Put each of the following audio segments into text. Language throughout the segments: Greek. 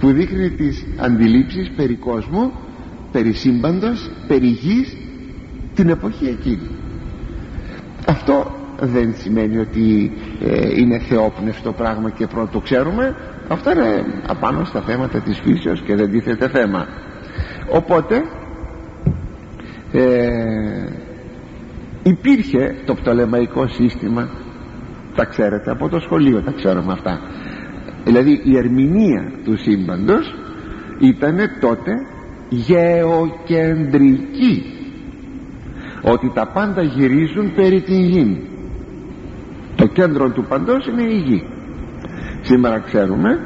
που δείχνει τις αντιλήψεις περί κόσμου περί σύμπαντος, περί γης την εποχή εκείνη. Αυτό δεν σημαίνει ότι ε, είναι θεόπνευστο πράγμα και πρώτο το ξέρουμε. Αυτά είναι απάνω στα θέματα της φύσεως και δεν τίθεται θέμα. Οπότε ε, υπήρχε το πτωλεμαϊκό σύστημα τα ξέρετε από το σχολείο τα ξέρουμε αυτά δηλαδή η ερμηνεία του σύμπαντος ήταν τότε γεωκεντρική. Ότι τα πάντα γυρίζουν περί την γη. Το κέντρο του παντός είναι η γη. Σήμερα ξέρουμε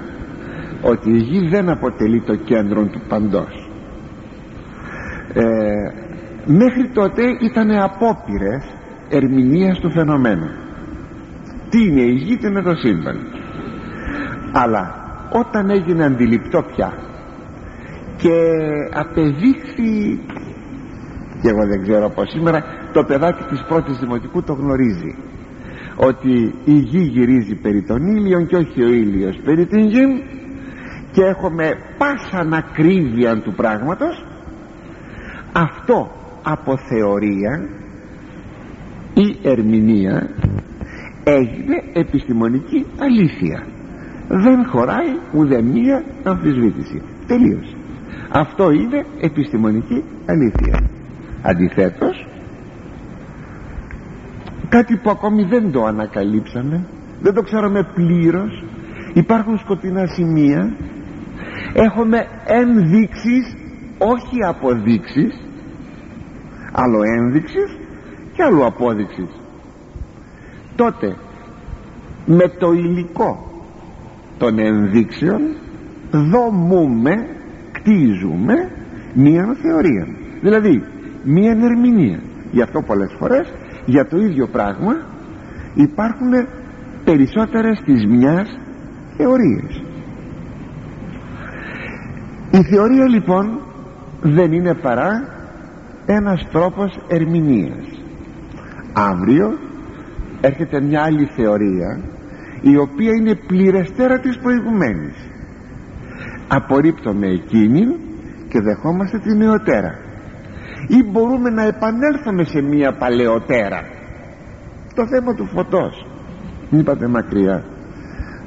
ότι η γη δεν αποτελεί το κέντρο του παντός. Ε, μέχρι τότε ήταν απόπειρες ερμηνείας του φαινομένου. Τι είναι η γη τι είναι το σύμπαν αλλά όταν έγινε αντιληπτό πια και απεδείχθη και εγώ δεν ξέρω από σήμερα το παιδάκι της πρώτης δημοτικού το γνωρίζει ότι η γη γυρίζει περί των ήλιων και όχι ο ήλιος περί την γη και έχουμε πάσα ανακρίβεια του πράγματος αυτό από θεωρία ή ερμηνεία έγινε επιστημονική αλήθεια δεν χωράει ουδέμια αμφισβήτηση. Τελείωσε. Αυτό είναι επιστημονική αλήθεια. Αντιθέτως κάτι που ακόμη δεν το ανακαλύψαμε δεν το ξέρουμε πλήρως υπάρχουν σκοτεινά σημεία. Έχουμε ενδείξεις όχι αποδείξεις άλλο ένδειξης και άλλο απόδειξης τότε με το υλικό των ενδείξεων δομούμε κτίζουμε μία θεωρία. Δηλαδή μία ερμηνεία. Γι' αυτό πολλές φορές για το ίδιο πράγμα υπάρχουν περισσότερες της μιας θεωρίες. Η θεωρία λοιπόν δεν είναι παρά ένας τρόπος ερμηνείας. Αύριο έρχεται μια άλλη θεωρία η οποία είναι πληρεστέρα της προηγουμένης. Απορρίπτουμε εκείνη και δεχόμαστε την νεωτέρα ή μπορούμε να επανέλθουμε σε μια παλαιότερα το θέμα του φωτός. Είπατε μακριά.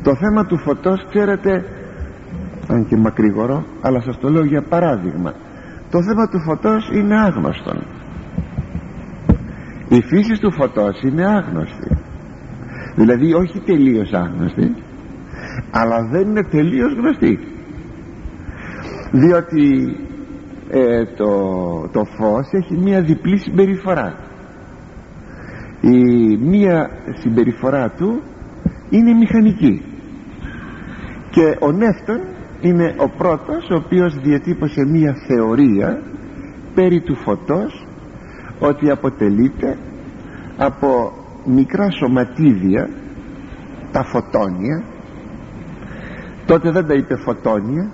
Το θέμα του φωτός ξέρετε αν και μακρύγορο αλλά σας το λέω για παράδειγμα. Το θέμα του φωτός είναι άγνωστο η φύση του φωτός είναι άγνωστη δηλαδή όχι τελείως άγνωστη αλλά δεν είναι τελείως γνωστή. Διότι ε, το, το φως έχει μία διπλή συμπεριφορά. Η μία συμπεριφορά του είναι μηχανική. Και ο Νεύτων είναι ο πρώτος ο οποίος διατύπωσε μία θεωρία περί του φωτός ότι αποτελείται από μικρά σωματίδια τα φωτόνια. Τότε δεν τα είπε φωτόνια.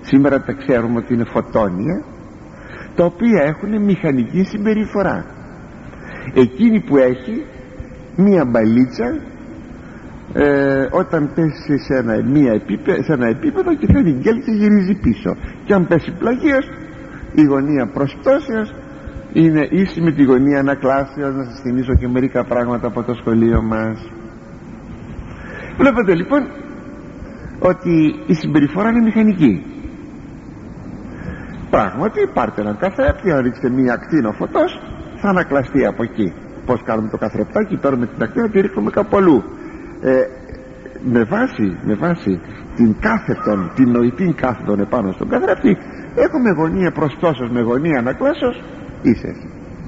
Σήμερα τα ξέρουμε ότι είναι φωτόνια τα οποία έχουν μηχανική συμπεριφορά. Εκείνη που έχει μία μπαλίτσα ε, όταν πέσει σε ένα, μία επίπεδο, σε ένα επίπεδο και κάνει γκέλ και γυρίζει πίσω. Και αν πέσει πλαγίως η γωνία προσπτώσεως είναι ίση με τη γωνία ανακλάσεως να σας θυμίσω και μερικά πράγματα από το σχολείο μας. Βλέπετε λοιπόν ότι η συμπεριφορά είναι μηχανική. Πράγματι πάρτε έναν καθρέπτη αν ρίξετε μία ακτίνο φωτός θα ανακλαστεί από εκεί. Πως κάνουμε το καθρεπτάκι παίρνουμε την ακτίνα και ρίχνουμε κάπου αλλού. Ε, με βάση, με βάση την κάθετον την νοητή κάθετον επάνω στον καθρέπτη έχουμε γωνία προστώσεως με γωνία ανακλάσεως είσαι.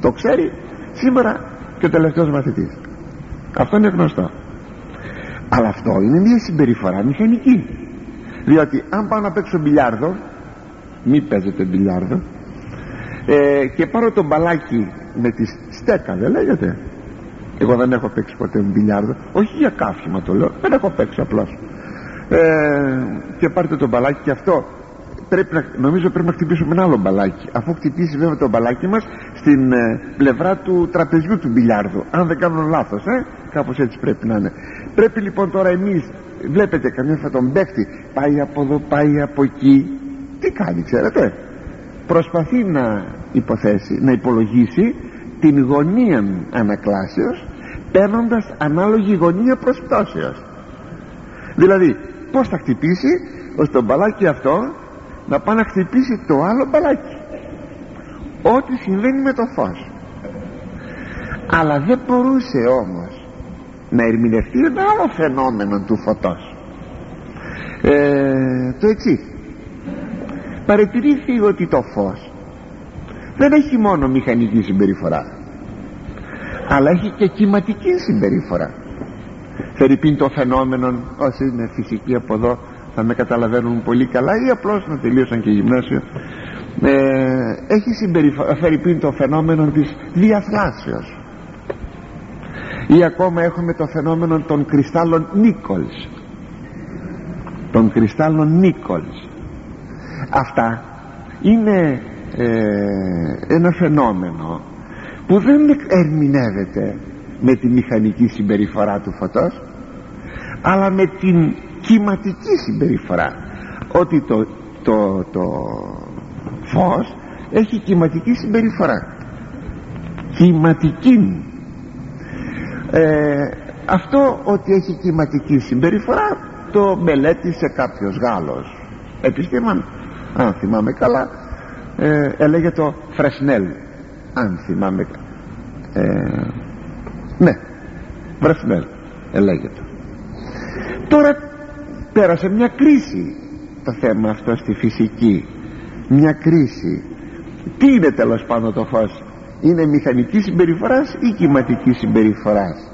Το ξέρει σήμερα και ο τελευταίος μαθητής. Αυτό είναι γνωστό. Αλλά αυτό είναι μια συμπεριφορά μηχανική. Διότι αν πάω να παίξω μπιλιάρδο μη παίζετε μπιλιάρδο ε, και πάρω το μπαλάκι με τη στέκα δεν λέγεται. Εγώ δεν έχω παίξει ποτέ μπιλιάρδο. Όχι για καύσιμα το λέω δεν έχω παίξει απλώς. Ε, και πάρετε το μπαλάκι και αυτό πρέπει να, νομίζω πρέπει να χτυπήσουμε ένα άλλο μπαλάκι. Αφού χτυπήσει βέβαια το μπαλάκι μας στην ε, πλευρά του τραπεζιού του μπιλιάρδου. Αν δεν κάνω λάθος ε, κάπως έτσι πρέπει να είναι. Πρέπει λοιπόν τώρα εμείς βλέπετε καμιά φορά τον παίκτη πάει από εδώ πάει από εκεί τι κάνει ξέρετε. Προσπαθεί να υποθέσει να υπολογίσει την γωνία ανακλάσεως παίρνοντας ανάλογη γωνία προς πτώσεως δηλαδή πως θα χτυπήσει ώστε το μπαλάκι αυτό να πάει να χτυπήσει το άλλο μπαλάκι. Ό,τι συμβαίνει με το φως. Αλλά δεν μπορούσε όμως να ερμηνευτεί ένα άλλο φαινόμενο του φωτός. Ε, το εξής. Παρατηρήθη ότι το φως δεν έχει μόνο μηχανική συμπεριφορά αλλά έχει και κυματική συμπεριφορά. Φερρυπίν το φαινόμενο όσοι είναι φυσικοί από εδώ θα με καταλαβαίνουν πολύ καλά ή απλώς να τελείωσαν και γυμνάσιο. Ε, έχει συμπεριφορά Φερρυπίν το φαινόμενο της διαφλάσεως. Ή ακόμα έχουμε το φαινόμενο των κρυστάλλων Νίκολς. Των κρυστάλλων Νίκολς. Αυτά είναι ε, ένα φαινόμενο που δεν ερμηνεύεται με τη μηχανική συμπεριφορά του φωτός αλλά με την κυματική συμπεριφορά. Ότι το, το, το φως έχει κυματική συμπεριφορά. Κυματική. Ε, αυτό ότι έχει κυματική συμπεριφορά το μελέτησε κάποιος Γάλλος επιστήμον αν θυμάμαι καλά ε, έλεγε το Φρεσνέλ αν θυμάμαι ε, ναι Φρεσνέλ ελέγεται τώρα πέρασε μια κρίση το θέμα αυτό στη φυσική. Μια κρίση. Τι είναι τέλος πάντων το φως; Είναι μηχανική συμπεριφοράς ή κυματική συμπεριφοράς;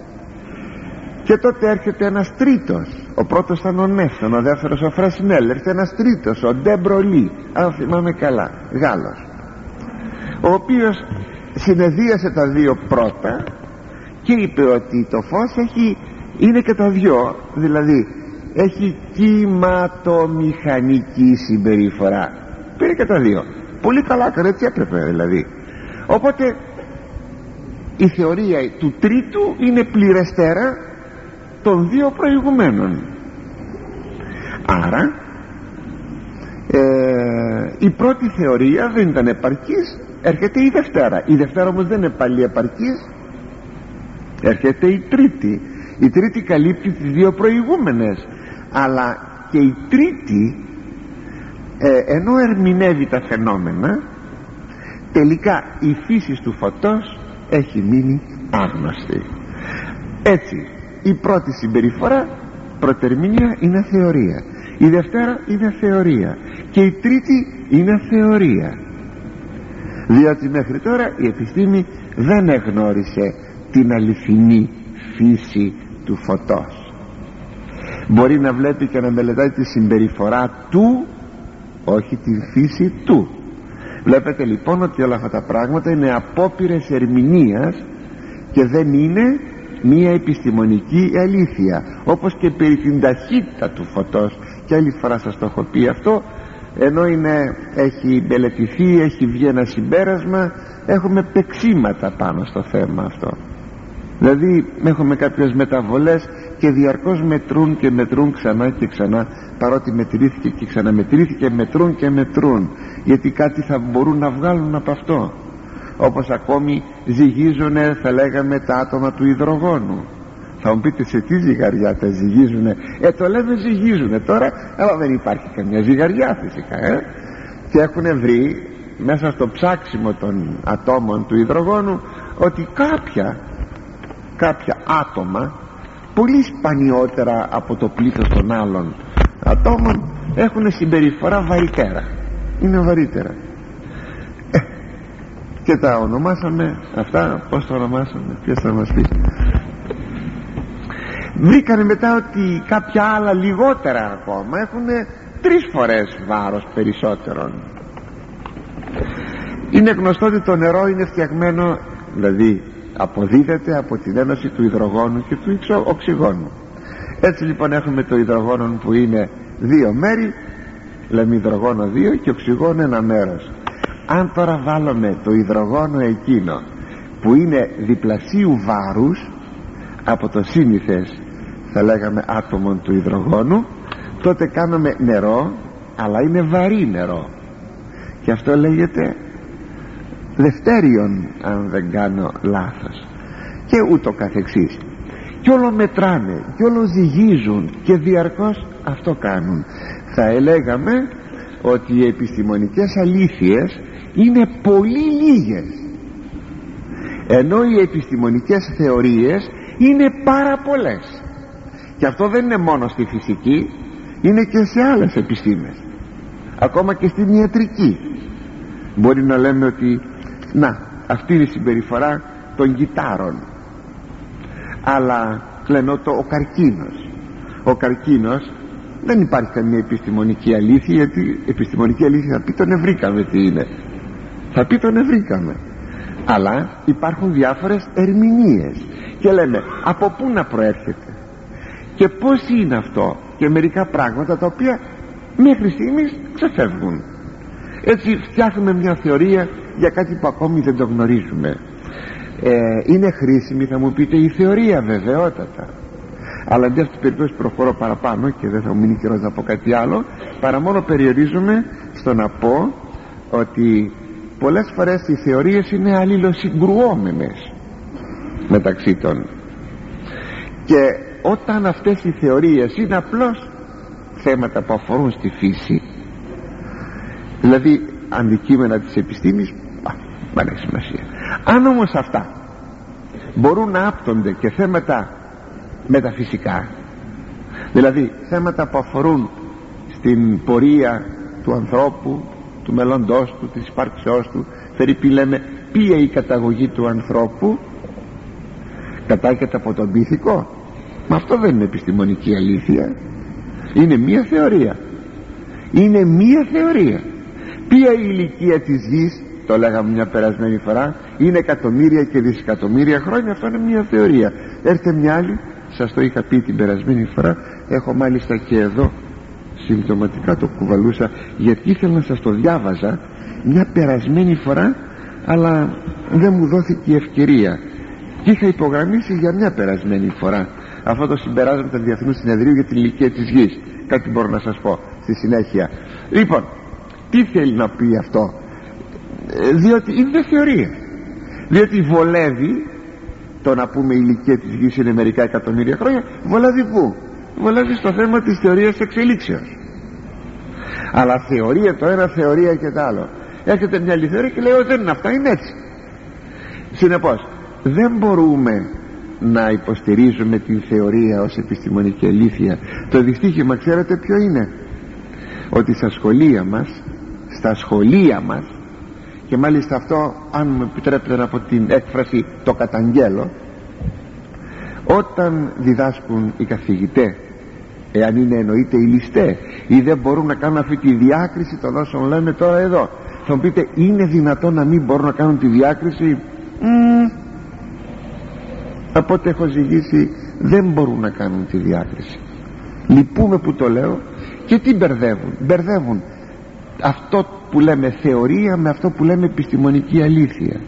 Και τότε έρχεται ένας τρίτος. Ο πρώτος ήταν ο Νέφτον ο δεύτερος ο Φρασινέλ έρχεται ένας τρίτος ο Ντεμπρολί αν θυμάμαι καλά Γάλλος. Ο οποίος συνεδίασε τα δύο πρώτα και είπε ότι το φως έχει είναι και τα δυο. Δηλαδή έχει κυματομηχανική συμπεριφορά. Πήρε και τα δύο. Πολύ καλά έκανε έτσι έπρεπε δηλαδή. Οπότε η θεωρία του τρίτου είναι πληρεστέρα των δύο προηγουμένων. Άρα ε, η πρώτη θεωρία δεν ήταν επαρκής έρχεται η Δευτέρα. Η Δευτέρα όμως δεν είναι πάλι επαρκής έρχεται η Τρίτη. Η Τρίτη καλύπτει τις δύο προηγούμενες αλλά και η Τρίτη ε, ενώ ερμηνεύει τα φαινόμενα τελικά η φύση του φωτός έχει μείνει άγνωστη. Έτσι η πρώτη συμπεριφορά προτερμηνία είναι θεωρία. Η Δευτέρα είναι θεωρία. Και η Τρίτη είναι θεωρία. Διότι μέχρι τώρα η επιστήμη δεν εγνώρισε την αληθινή φύση του φωτός μπορεί να βλέπει και να μελετάει τη συμπεριφορά του όχι τη φύση του. Βλέπετε λοιπόν ότι όλα αυτά τα πράγματα είναι απόπειρες ερμηνείας και δεν είναι μία επιστημονική αλήθεια. Όπως και περί την ταχύτητα του φωτός. Και άλλη φορά σας το έχω πει αυτό. Ενώ είναι, έχει μελετηθεί, έχει βγει ένα συμπέρασμα έχουμε πεξίματα πάνω στο θέμα αυτό. Δηλαδή έχουμε κάποιες μεταβολές και διαρκώς μετρούν και μετρούν ξανά και ξανά παρότι μετρήθηκε και ξαναμετρήθηκε μετρούν και μετρούν γιατί κάτι θα μπορούν να βγάλουν από αυτό. Όπως ακόμη ζυγίζουνε θα λέγαμε τα άτομα του υδρογόνου. Θα μου πείτε σε τι ζυγαριά τα ζυγίζουνε. Ε το λέμε ζυγίζουνε τώρα αλλά δεν υπάρχει καμιά ζυγαριά φυσικά ε; και έχουν βρει μέσα στο ψάξιμο των ατόμων του υδρογόνου ότι κάποια κάποια άτομα πολύ σπανιότερα από το πλήθος των άλλων ατόμων έχουν συμπεριφορά βαρυτέρα. Είναι βαρύτερα. Ε, και τα ονομάσαμε αυτά πως τα ονομάσαμε ποιος θα μας πει. Βρήκανε μετά ότι κάποια άλλα λιγότερα ακόμα έχουν τρεις φορές βάρος περισσότερον είναι γνωστό ότι το νερό είναι φτιαγμένο δηλαδή αποδίδεται από την ένωση του υδρογόνου και του οξυγόνου. Έτσι λοιπόν έχουμε το υδρογόνο που είναι δύο μέρη λέμε υδρογόνο δύο και οξυγόνο ένα μέρος αν τώρα βάλουμε το υδρογόνο εκείνο που είναι διπλασίου βάρους από το σύνηθες θα λέγαμε άτομων του υδρογόνου τότε κάνουμε νερό αλλά είναι βαρύ νερό. Και αυτό λέγεται δευτέριον αν δεν κάνω λάθος. Και ούτω καθεξής. Και όλο μετράνε και όλο ζυγίζουν και διαρκώς αυτό κάνουν. Θα έλεγαμε ότι οι επιστημονικές αλήθειες είναι πολύ λίγες. Ενώ οι επιστημονικές θεωρίες είναι πάρα πολλές. Και αυτό δεν είναι μόνο στη φυσική είναι και σε άλλες επιστήμες. Ακόμα και στην ιατρική. Μπορεί να λέμε ότι να αυτή είναι η συμπεριφορά των κιτάρων αλλά λένε το, ο καρκίνος. Ο καρκίνος δεν υπάρχει καμία επιστημονική αλήθεια γιατί επιστημονική αλήθεια θα πει τον ευρήκαμε τι είναι θα πει τον ευρήκαμε αλλά υπάρχουν διάφορες ερμηνείες. Και λέμε από πού να προέρχεται και πως είναι αυτό. Και μερικά πράγματα τα οποία μέχρι στιγμής ξεφεύγουν έτσι φτιάχνουμε μια θεωρία για κάτι που ακόμη δεν το γνωρίζουμε. Ε, είναι χρήσιμη θα μου πείτε η θεωρία βεβαιότατα. Αλλά αντί αυτή την περίπτωση προχωρώ παραπάνω και δεν θα μου μείνει καιρός να πω κάτι άλλο παρά μόνο περιορίζομαι στο να πω ότι πολλές φορές οι θεωρίες είναι αλληλοσυγκρουόμενες μεταξύ των. Και όταν αυτές οι θεωρίες είναι απλώς θέματα που αφορούν στη φύση δηλαδή αντικείμενα της επιστήμης δεν έχει σημασία. Αν όμως αυτά μπορούν να άπτονται και θέματα μεταφυσικά δηλαδή θέματα που αφορούν στην πορεία του ανθρώπου του μέλλοντός του, της υπάρξεώς του Φερρυπή λέμε ποια η καταγωγή του ανθρώπου κατάγεται από τον πίθηκο. Μα αυτό δεν είναι επιστημονική αλήθεια. Είναι μία θεωρία. Είναι μία θεωρία ποια η ηλικία της γης το λέγαμε μια περασμένη φορά είναι εκατομμύρια και δισεκατομμύρια χρόνια αυτό είναι μια θεωρία. Έρθε μια άλλη σας το είχα πει την περασμένη φορά έχω μάλιστα και εδώ συμπτωματικά το κουβαλούσα γιατί ήθελα να σας το διάβαζα μια περασμένη φορά αλλά δεν μου δόθηκε η ευκαιρία. Και είχα υπογραμμίσει για μια περασμένη φορά αυτό το συμπεράσμα του Διεθνούς Συνεδρίου για την ηλικία της γης. Κάτι μπορώ να σας πω στη συνέχεια. Λοιπόν τι θέλει να πει αυτό; Ε, διότι είναι θεωρία. Διότι βολεύει το να πούμε η ηλικία της γης είναι μερικά εκατομμύρια χρόνια βολεύει πού; Βολεύει στο θέμα της θεωρίας εξελίξεως. Αλλά θεωρία το ένα θεωρία και το άλλο. Έρχεται μια άλλη θεωρία και λέει ότι δεν είναι αυτά είναι έτσι συνεπώς δεν μπορούμε να υποστηρίζουμε την θεωρία ως επιστημονική αλήθεια. Το δυστύχημα ξέρετε ποιο είναι; Ότι στα σχολεία μας στα σχολεία μας. Και μάλιστα αυτό αν μου επιτρέπετε από την έκφραση το καταγγέλω όταν διδάσκουν οι καθηγητές εάν είναι εννοείται οι ληστές ή δεν μπορούν να κάνουν αυτή τη διάκριση των όσων λέμε τώρα εδώ θα μου πείτε είναι δυνατόν να μην μπορούν να κάνουν τη διάκριση; Mm. από ό,τι έχω ζυγίσει δεν μπορούν να κάνουν τη διάκριση. Λυπούμε που το λέω και τι μπερδεύουν. Μπερδεύουν αυτό που λέμε θεωρία με αυτό που λέμε επιστημονική αλήθεια.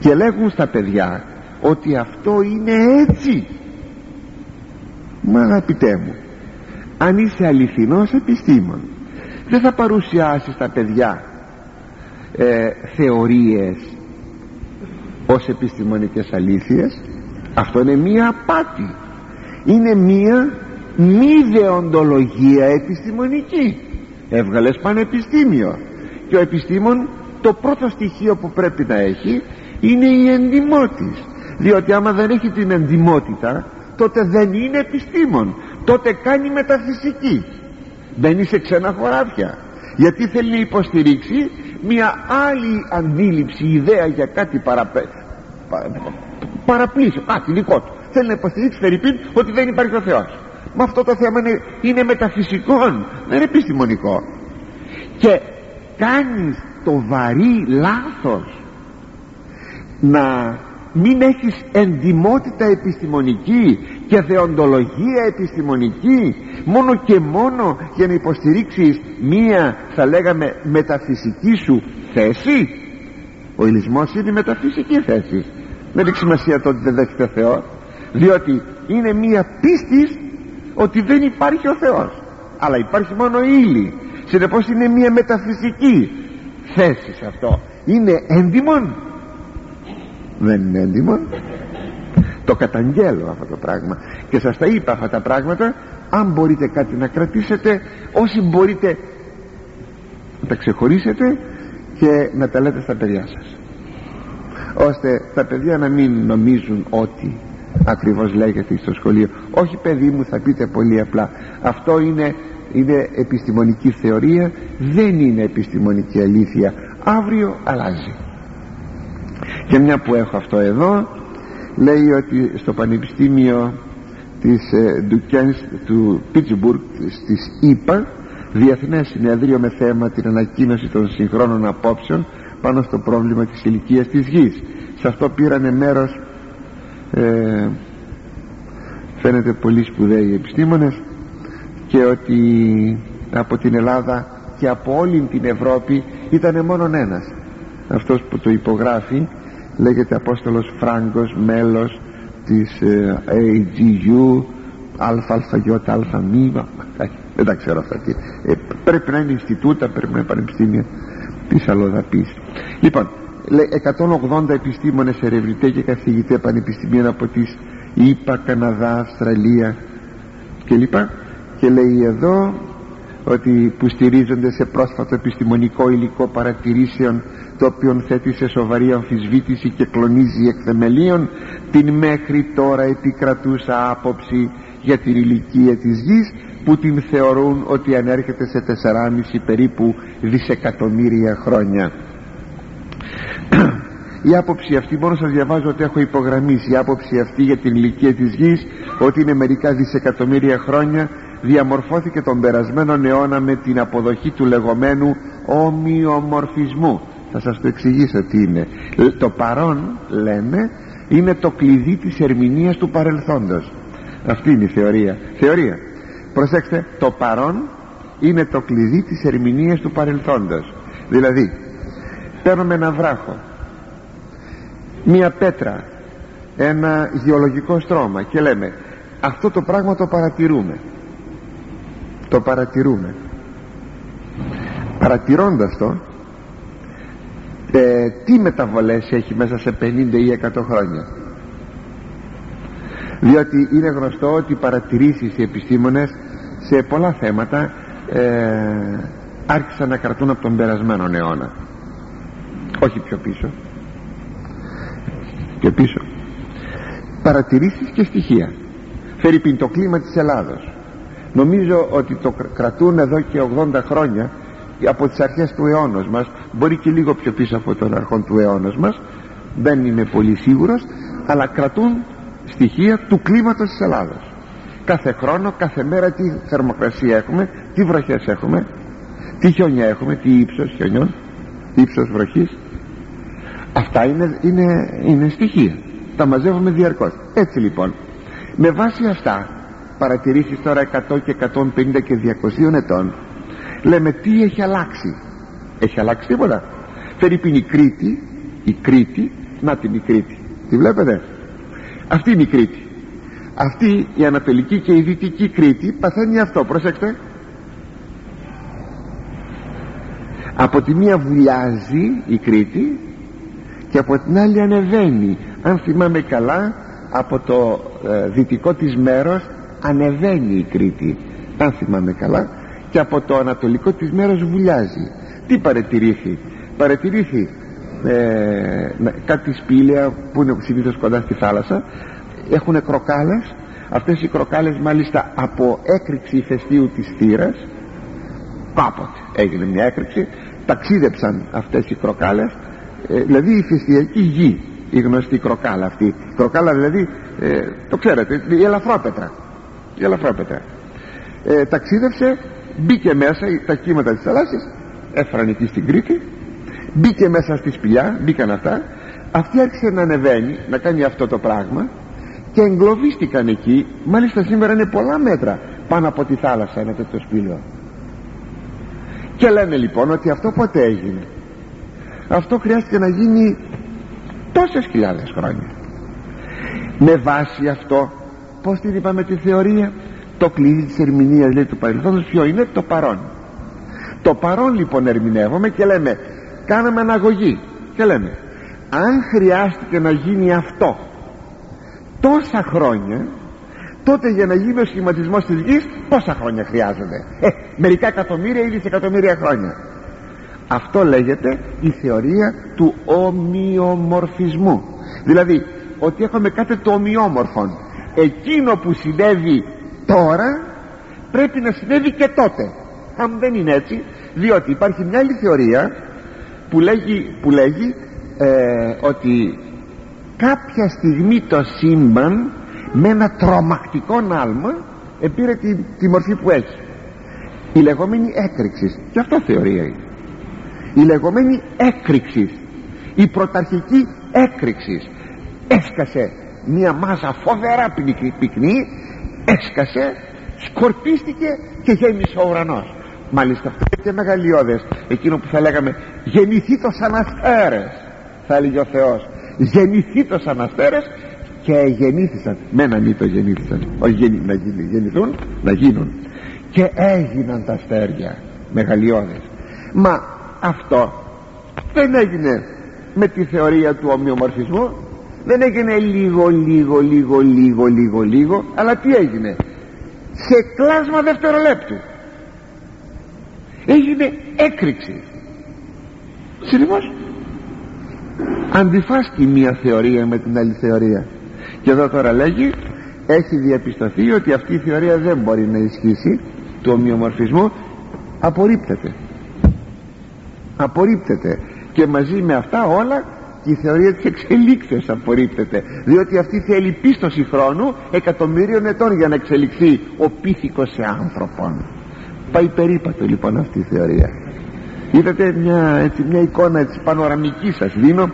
Και λέγουν στα παιδιά ότι αυτό είναι έτσι. Μα αγαπητέ μου αν είσαι αληθινός επιστήμον δεν θα παρουσιάσεις τα παιδιά ε, θεωρίες ως επιστημονικές αλήθειες. Αυτό είναι μία απάτη. Είναι μία μη δεοντολογία επιστημονική έβγαλες πανεπιστήμιο. Και ο επιστήμον το πρώτο στοιχείο που πρέπει να έχει είναι η εντιμότης διότι άμα δεν έχει την εντιμότητα τότε δεν είναι επιστήμον. Τότε κάνει μεταφυσική. Δεν είσαι ξένα χωράφια γιατί θέλει να υποστηρίξει μια άλλη αντίληψη ιδέα για κάτι παραπέ... παραπλήσιο. Κάτι δικό του. Θέλει να υποστηρίξει Φερρυπίν ότι δεν υπάρχει ο Θεός μα αυτό το θέμα είναι, είναι μεταφυσικό δεν είναι επιστημονικό. Και κάνεις το βαρύ λάθος να μην έχεις εντιμότητα επιστημονική και θεοντολογία επιστημονική μόνο και μόνο για να υποστηρίξεις μία θα λέγαμε μεταφυσική σου θέση. Ο ηλισμός είναι μεταφυσική θέση. Δεν έχει σημασία το ότι δεν δέχεται Θεός διότι είναι μία πίστης ότι δεν υπάρχει ο Θεός. Αλλά υπάρχει μόνο η ύλη. Συνεπώς είναι μία μεταφυσική θέση σε αυτό. Είναι έντιμον δεν είναι έντιμον το καταγγέλω αυτό το πράγμα. Και σας τα είπα αυτά τα πράγματα. Αν μπορείτε κάτι να κρατήσετε όσοι μπορείτε να τα ξεχωρίσετε και να τα λέτε στα παιδιά σας. Ώστε τα παιδιά να μην νομίζουν ότι ακριβώς λέγεται στο σχολείο. Όχι παιδί μου θα πείτε πολύ απλά. Αυτό είναι, είναι επιστημονική θεωρία δεν είναι επιστημονική αλήθεια. Αύριο αλλάζει. Και μια που έχω αυτό εδώ λέει ότι στο πανεπιστήμιο της ε, του Πίτσμπουργκ της ΙΠΑ διεθνές συνεδρίο με θέμα την ανακοίνωση των συγχρόνων απόψεων πάνω στο πρόβλημα της ηλικίας της γης. Σε αυτό πήρανε μέρος ε, φαίνεται πολύ σπουδαίοι επιστήμονες και ότι από την Ελλάδα και από όλη την Ευρώπη ήταν μόνο ένας. Αυτός που το υπογράφει λέγεται Απόστολος Φράγκος μέλος της ε, AGU ΑΑΙ μήμα. Δεν τα ξέρω αυτά τι. Ε, πρέπει να είναι Ινστιτούτα πρέπει να είναι πανεπιστήμια της Αλλοδαπής λοιπόν 180 επιστήμονες ερευνητές και καθηγητές πανεπιστημίων από τις ΙΠΑ, Καναδά, Αυστραλία κλπ. Και λέει εδώ ότι που στηρίζονται σε πρόσφατο επιστημονικό υλικό παρατηρήσεων το οποίο θέτει σε σοβαρή αμφισβήτηση και κλονίζει εκ θεμελίων την μέχρι τώρα επικρατούσα άποψη για την ηλικία της γης που την θεωρούν ότι ανέρχεται σε 4,5 περίπου δισεκατομμύρια χρόνια η άποψη αυτή μόνο σας διαβάζω ότι έχω υπογραμμίσει η άποψη αυτή για την ηλικία της γης ότι είναι μερικά δισεκατομμύρια χρόνια διαμορφώθηκε τον περασμένο αιώνα με την αποδοχή του λεγόμενου ομοιομορφισμού. Θα σας το εξηγήσω τι είναι. Το παρόν λένε είναι το κλειδί της ερμηνείας του παρελθόντος. Αυτή είναι η θεωρία. Θεωρία. Προσέξτε το παρόν είναι το κλειδί της ερμηνείας του παρελθόντος. Δηλαδή παίρνουμε ένα βράχο. Μία πέτρα ένα γεωλογικό στρώμα και λέμε αυτό το πράγμα το παρατηρούμε το παρατηρούμε. Παρατηρώντας το ε, τι μεταβολές έχει μέσα σε 50 ή 100 χρόνια. Διότι είναι γνωστό ότι οι παρατηρήσεις οι επιστήμονες σε πολλά θέματα ε, άρχισαν να κρατούν από τον περασμένο αιώνα όχι πιο πίσω. Πιο πίσω. Παρατηρήσεις και στοιχεία. Φέρει το κλίμα της Ελλάδος. Νομίζω ότι το κρατούν εδώ και 80 χρόνια από τις αρχές του αιώνα μας. Μπορεί και λίγο πιο πίσω από τον αρχών του αιώνα μας. Δεν είμαι πολύ σίγουρος. Αλλά κρατούν στοιχεία του κλίματος της Ελλάδος. Κάθε χρόνο, κάθε μέρα τι θερμοκρασία έχουμε τι βροχές έχουμε τι χιόνια έχουμε, τι ύψος χιονιών ύψος βροχής αυτά είναι, είναι, είναι στοιχεία. Τα μαζεύουμε διαρκώς. Έτσι λοιπόν με βάση αυτά παρατηρήσεις τώρα 100 και 150 και 200 ετών λέμε τι έχει αλλάξει. Έχει αλλάξει τίποτα. Φερρυπίν η Κρήτη η Κρήτη να την η Κρήτη. Τη βλέπετε; Αυτή είναι η Κρήτη. Αυτή η Ανατολική και η Δυτική Κρήτη παθαίνει αυτό προσέξτε. Από τη μία βουλιάζει η Κρήτη και από την άλλη ανεβαίνει. Αν θυμάμαι καλά από το ε, δυτικό της μέρος ανεβαίνει η Κρήτη. Αν θυμάμαι καλά. Και από το ανατολικό της μέρος βουλιάζει. Τι παρατηρήθη; Παρατηρήθη ε, κάτι σπήλαια που είναι συνήθως κοντά στη θάλασσα. Έχουν κροκάλες. Αυτές οι κροκάλες μάλιστα από έκρηξη ηφαιστείου της θύρας κάποτε έγινε μια έκρηξη ταξίδεψαν αυτές οι κροκάλες ε, δηλαδή η ηφαιστειακή γη η γνωστή κροκάλα αυτή. Η κροκάλα δηλαδή ε, το ξέρετε η ελαφρόπετρα. Η ελαφρόπετρα. Ε, ταξίδευσε μπήκε μέσα τα κύματα της θαλάσσης έφεραν εκεί στην Κρήτη μπήκε μέσα στη σπηλιά μπήκαν αυτά. Αυτή άρχισε να ανεβαίνει να κάνει αυτό το πράγμα και εγκλωβίστηκαν εκεί. Μάλιστα σήμερα είναι πολλά μέτρα πάνω από τη θάλασσα ένα τέτοιο σπήλαιο. Και λένε λοιπόν ότι αυτό πότε έγινε αυτό χρειάστηκε να γίνει τόσες χιλιάδες χρόνια. Με βάση αυτό πως την είπαμε τη θεωρία; Το κλειδί της ερμηνείας λέει του παρελθόντος ποιο είναι; Το παρόν. Το παρόν λοιπόν ερμηνεύουμε και λέμε κάναμε αναγωγή και λέμε αν χρειάστηκε να γίνει αυτό τόσα χρόνια τότε για να γίνει ο σχηματισμός της γης πόσα χρόνια χρειάζονται ε, μερικά εκατομμύρια ή δισεκατομμύρια χρόνια αυτό λέγεται η θεωρία του ομοιομορφισμού. Δηλαδή ότι έχουμε κάτι το ομοιόμορφο εκείνο που συνέβη τώρα πρέπει να συνέβη και τότε. Αν δεν είναι έτσι διότι υπάρχει μια άλλη θεωρία που λέγει, που λέγει ε, ότι κάποια στιγμή το σύμπαν με ένα τρομακτικό άλμα επήρε τη, τη μορφή που έχει. Η λεγόμενη έκρηξη. Και αυτό θεωρία είναι η λεγόμενη έκρηξη η πρωταρχική έκρηξη έσκασε μια μάζα φοβερά πυκνή έσκασε σκορπίστηκε και γέμισε ο ουρανός. Μάλιστα αυτό είναι και μεγαλειώδες εκείνο που θα λέγαμε γεννηθήτως αναστέρες θα έλεγε ο Θεός. Γεννηθήτως αναστέρες και γεννήθησαν με έναν ή το γεννήθησαν. Όχι να γεννηθούν να γίνουν. Και έγιναν τα αστέρια μεγαλειώδες. Μα αυτό δεν έγινε με τη θεωρία του ομοιομορφισμού δεν έγινε λίγο λίγο λίγο λίγο λίγο λίγο αλλά τι έγινε; Σε κλάσμα δευτερολέπτου. Έγινε έκρηξη. Συνεπώς αντιφάσκει μία θεωρία με την άλλη θεωρία. Και εδώ τώρα λέγει έχει διαπιστωθεί ότι αυτή η θεωρία δεν μπορεί να ισχύσει. Του ομοιομορφισμού απορρίπτεται απορρίπτεται. Και μαζί με αυτά όλα και η θεωρία της εξελίξεως απορρίπτεται. Διότι αυτή θέλει πίστοση χρόνου εκατομμύριων ετών για να εξελιχθεί ο πίθηκος σε άνθρωπον. Πάει περίπατο λοιπόν αυτή η θεωρία. Είδατε μια, έτσι, μια εικόνα έτσι πανοραμικής σας δίνω.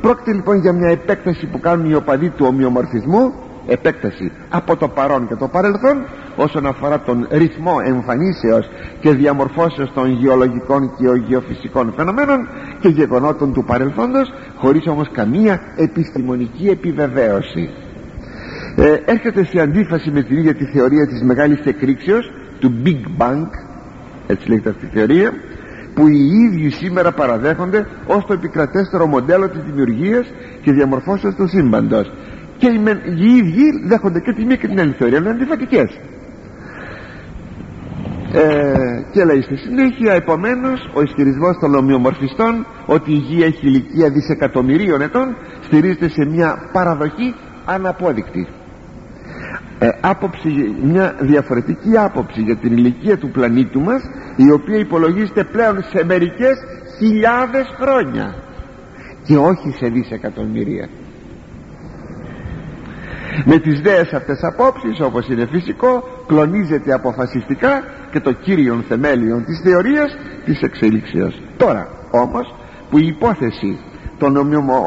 Πρόκειται λοιπόν για μια επέκταση που κάνουν οι οπαδοί του ομοιομορφισμού επέκταση από το παρόν και το παρελθόν όσον αφορά τον ρυθμό εμφανίσεως και διαμορφώσεως των γεωλογικών και γεωφυσικών φαινομένων και γεγονότων του παρελθόντος χωρίς όμως καμία επιστημονική επιβεβαίωση. Ε, έρχεται σε αντίφαση με την ίδια τη θεωρία της μεγάλης εκρήξεως του Big Bang έτσι λέγεται αυτή η θεωρία που οι ίδιοι σήμερα παραδέχονται ως το επικρατέστερο μοντέλο της δημιουργίας και διαμορφώσεως του σύμπαντος και οι, οι ίδιοι δέχονται και τη μία και την άλλη θεωρία είναι αντιφατικές ε, και λέει στη συνέχεια επομένως ο ισχυρισμός των ομοιομορφιστών ότι η γη έχει ηλικία δισεκατομμυρίων ετών στηρίζεται σε μια παραδοχή αναπόδεικτη. Ε, άποψη, μια διαφορετική άποψη για την ηλικία του πλανήτου μας η οποία υπολογίζεται πλέον σε μερικές χιλιάδες χρόνια. Και όχι σε δισεκατομμυρία με τις δέες αυτές απόψεις όπως είναι φυσικό κλονίζεται αποφασιστικά και το κύριο θεμέλιο της θεωρίας της εξελίξεως. Τώρα όμως που η υπόθεση των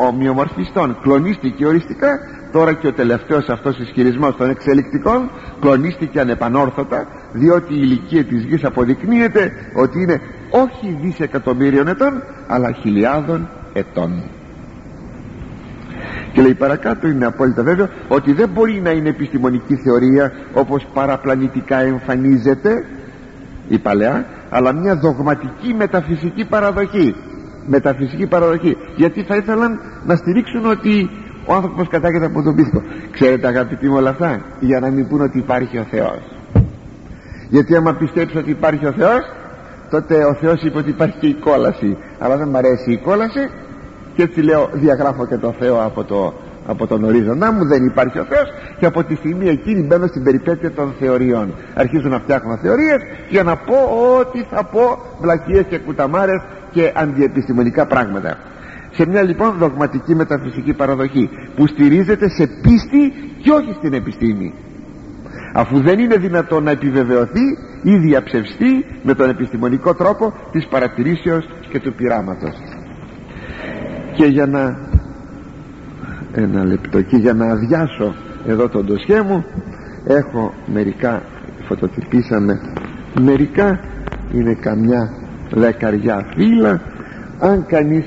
ομοιομορφιστών κλονίστηκε οριστικά τώρα και ο τελευταίος αυτός ισχυρισμός των εξελικτικών κλονίστηκε ανεπανόρθωτα διότι η ηλικία της γης αποδεικνύεται ότι είναι όχι δισεκατομμύριων ετών αλλά χιλιάδων ετών και λέει παρακάτω είναι απόλυτα βέβαιο ότι δεν μπορεί να είναι επιστημονική θεωρία όπως παραπλανητικά εμφανίζεται η παλαιά αλλά μια δογματική μεταφυσική παραδοχή. Μεταφυσική παραδοχή. Γιατί θα ήθελαν να στηρίξουν ότι ο άνθρωπος κατάγεται από τον πίθηκο ξέρετε αγαπητοί μου όλα αυτά για να μην πούν ότι υπάρχει ο Θεός. Γιατί άμα πιστέψει ότι υπάρχει ο Θεός τότε ο Θεός είπε ότι υπάρχει και η κόλαση. Αλλά δεν μου αρέσει η κόλαση και έτσι λέω διαγράφω και το Θεό από, το, από τον ορίζοντά μου δεν υπάρχει ο Θεός. Και από τη στιγμή εκείνη μπαίνω στην περιπέτεια των θεωριών. Αρχίζω να φτιάχνω θεωρίες για να πω ό,τι θα πω βλακίες και κουταμάρες και αντιεπιστημονικά πράγματα. Σε μια λοιπόν δογματική μεταφυσική παραδοχή που στηρίζεται σε πίστη και όχι στην επιστήμη. Αφού δεν είναι δυνατόν να επιβεβαιωθεί ή διαψευστεί με τον επιστημονικό τρόπο της παρατηρήσεως και του πειράματος και για να ένα λεπτό. Και για να αδειάσω εδώ τον τοσχέ μου έχω μερικά φωτοτυπήσαμε μερικά είναι καμιά δεκαριά φύλλα. Αν κανείς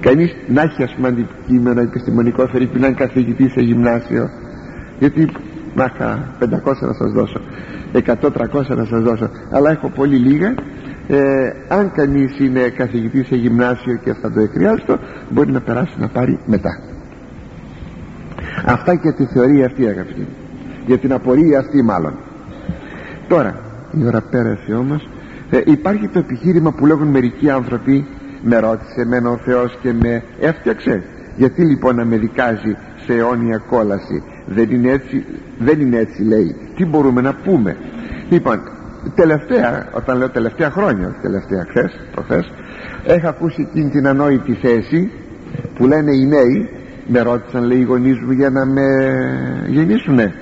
κανείς να έχει ας πούμε αντικείμενο επιστημονικό φερειπή να είναι καθηγητής σε γυμνάσιο. Γιατί μάχα 500 να σας δώσω 100-300 να σας δώσω. Αλλά έχω πολύ λίγα ε, αν κανείς είναι καθηγητής σε γυμνάσιο και θα το εκριάστο μπορεί να περάσει να πάρει μετά. Αυτά και τη θεωρία αυτή αγαπητοί για την απορία αυτή μάλλον. Τώρα η ώρα πέρασε όμως. Ε, υπάρχει το επιχείρημα που λέγουν μερικοί άνθρωποι με ρώτησε εμένα ο Θεός και με έφτιαξε γιατί λοιπόν να με δικάζει σε αιώνια κόλαση. Δεν είναι έτσι, δεν είναι έτσι λέει. Τι μπορούμε να πούμε. Λοιπόν τελευταία όταν λέω τελευταία χρόνια τελευταία χθες προχθές έχω ακούσει εκείνη την ανόητη θέση που λένε οι νέοι με ρώτησαν λέει οι γονείς μου για να με γεννήσουνε.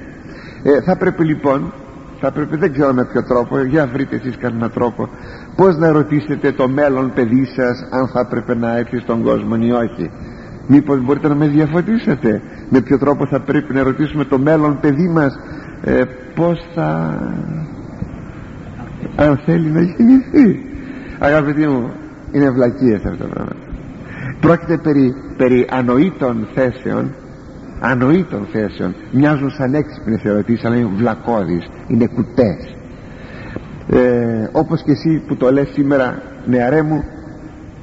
Ε, θα πρέπει λοιπόν θα πρέπει δεν ξέρω με ποιο τρόπο για βρείτε εσείς κανένα τρόπο πως να ρωτήσετε το μέλλον παιδί σας αν θα έπρεπε να έρθει στον κόσμο ή όχι. Μήπως μπορείτε να με διαφωτίσετε με ποιο τρόπο θα πρέπει να ρωτήσουμε το μέλλον παιδί μας ε, πως θα αν θέλει να γεννηθεί αγαπητοί μου είναι βλακίες αυτά τα πράγματα. Πρόκειται περί, περί ανοήτων θέσεων ανοήτων θέσεων. Μοιάζουν σαν έξυπνες ερωτήσεις αλλά είναι βλακώδεις είναι κουτές. Ε, όπως και εσύ που το λες σήμερα νεαρέ μου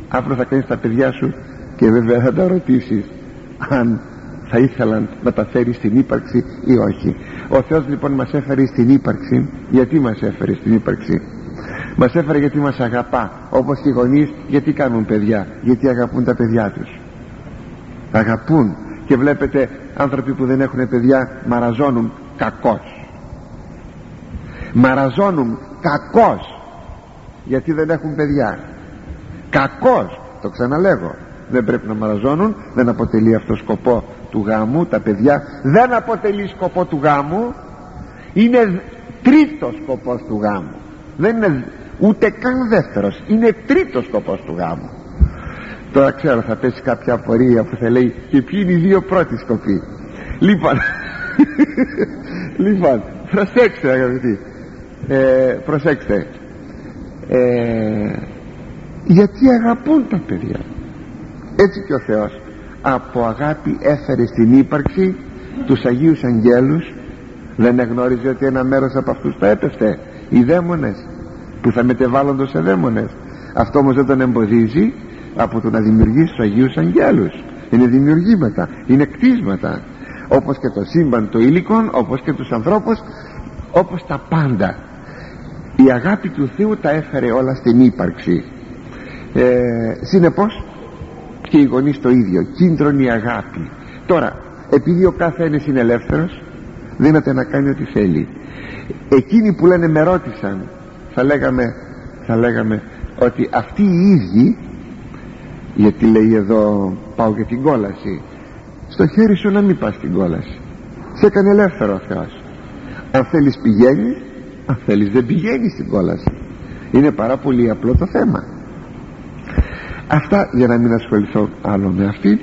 αύριο θα κάνεις τα παιδιά σου και βέβαια θα τα ρωτήσεις αν θα ήθελαν να τα φέρει στην ύπαρξη ή όχι. Ο Θεός λοιπόν μας έφερε στην ύπαρξη. Γιατί μας έφερε στην ύπαρξη; Μας έφερε γιατί μας αγαπά όπως οι γονείς γιατί κάνουν παιδιά γιατί αγαπούν τα παιδιά τους. Αγαπούν. Και βλέπετε άνθρωποι που δεν έχουν παιδιά μαραζώνουν κακός. Μαραζώνουν κακός γιατί δεν έχουν παιδιά. Κακός το ξαναλέγω. Δεν πρέπει να μαραζώνουν δεν αποτελεί αυτό σκοπό του γάμου τα παιδιά δεν αποτελεί σκοπό του γάμου είναι τρίτος σκοπός του γάμου. Δεν είναι ούτε καν δεύτερος είναι τρίτος σκοπός του γάμου. Τώρα ξέρω θα πέσει κάποια απορία που θα λέει και ποιοι είναι οι δύο πρώτοι σκοποί λοιπόν λοιπόν προσέξτε αγαπητοί. Ε, προσέξτε. Ε, γιατί αγαπούν τα παιδιά. Έτσι και ο Θεός από αγάπη έφερε στην ύπαρξη τους Αγίους Αγγέλους δεν εγνώριζε ότι ένα μέρος από αυτούς θα έπεφτε. Οι δαίμονες που θα μετεβάλλονται σε δαίμονες. Αυτό όμως δεν τον εμποδίζει από το να δημιουργήσει τους Αγίους Αγγέλους. Είναι δημιουργήματα, είναι κτίσματα. Όπως και το σύμπαν το υλικόν όπως και τους ανθρώπους όπως τα πάντα. Η αγάπη του Θεού τα έφερε όλα στην ύπαρξη. Ε, συνεπώς και οι γονείς το ίδιο. Κίντρον η αγάπη. Τώρα επειδή ο κάθε ένας είναι ελεύθερος δύναται να κάνει ό,τι θέλει. Εκείνοι που λένε με ρώτησαν θα λέγαμε, θα λέγαμε ότι αυτοί οι ίδιοι γιατί λέει εδώ πάω για την κόλαση στο χέρι σου να μην πας στην κόλαση. Σε έκανε ελεύθερο ο Θεός. Αν θέλεις πηγαίνεις. Αν θέλεις δεν πηγαίνεις στην κόλαση. Είναι πάρα πολύ απλό το θέμα αυτά για να μην ασχοληθώ άλλο με αυτή